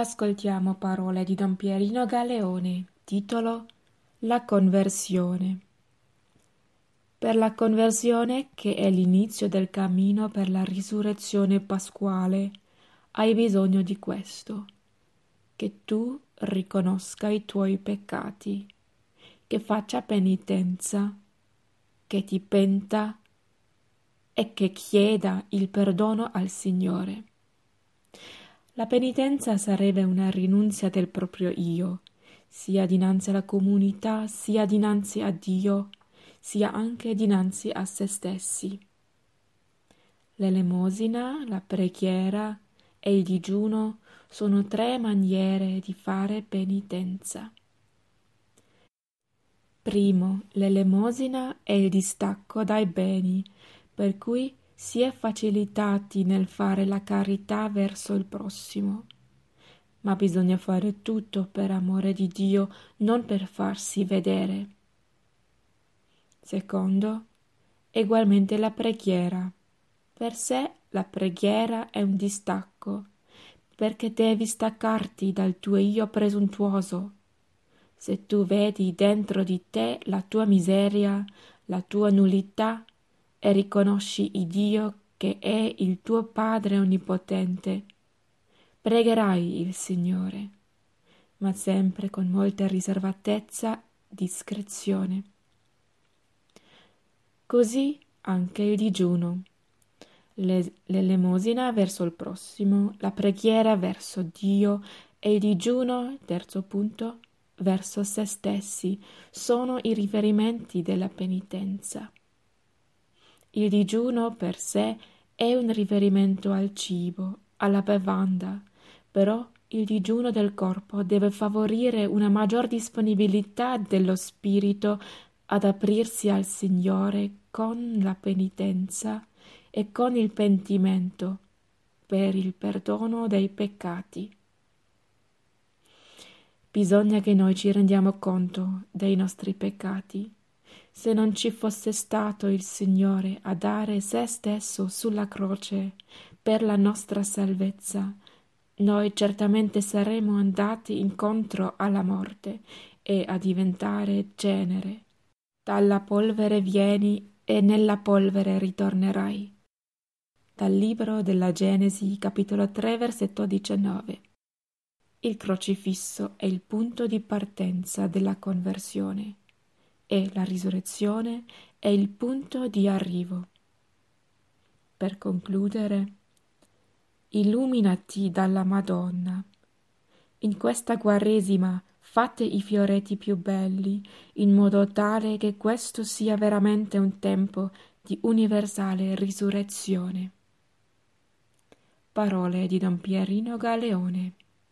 Ascoltiamo parole di Don Pierino Galeone, titolo La conversione. Per la conversione, che è l'inizio del cammino per la risurrezione pasquale, hai bisogno di questo, che tu riconosca i tuoi peccati, che faccia penitenza, che ti penta e che chieda il perdono al Signore. La penitenza sarebbe una rinunzia del proprio io, sia dinanzi alla comunità, sia dinanzi a Dio, sia anche dinanzi a se stessi. L'elemosina, la preghiera e il digiuno sono tre maniere di fare penitenza. Primo, l'elemosina è il distacco dai beni, per cui si è facilitati nel fare la carità verso il prossimo. Ma bisogna fare tutto per amore di Dio, non per farsi vedere. Secondo, egualmente la preghiera. Per sé la preghiera è un distacco, perché devi staccarti dal tuo io presuntuoso. Se tu vedi dentro di te la tua miseria, la tua nullità, e riconosci il Dio che è il tuo Padre onnipotente, pregherai il Signore, ma sempre con molta riservatezza, discrezione. Così anche il digiuno, l'elemosina verso il prossimo, la preghiera verso Dio e il digiuno, terzo punto, verso se stessi, sono i riferimenti della penitenza. Il digiuno per sé è un riferimento al cibo, alla bevanda, però il digiuno del corpo deve favorire una maggior disponibilità dello spirito ad aprirsi al Signore con la penitenza e con il pentimento per il perdono dei peccati. Bisogna che noi ci rendiamo conto dei nostri peccati se non ci fosse stato il Signore a dare se stesso sulla croce per la nostra salvezza, noi certamente saremmo andati incontro alla morte e a diventare cenere. Dalla polvere vieni e nella polvere ritornerai. Dal libro della Genesi, capitolo 3, versetto 19. Il crocifisso è il punto di partenza della conversione e la risurrezione è il punto di arrivo. Per concludere, illuminati dalla Madonna. In questa Quaresima fate i fioretti più belli, in modo tale che questo sia veramente un tempo di universale risurrezione. Parole di Don Pierino Galeone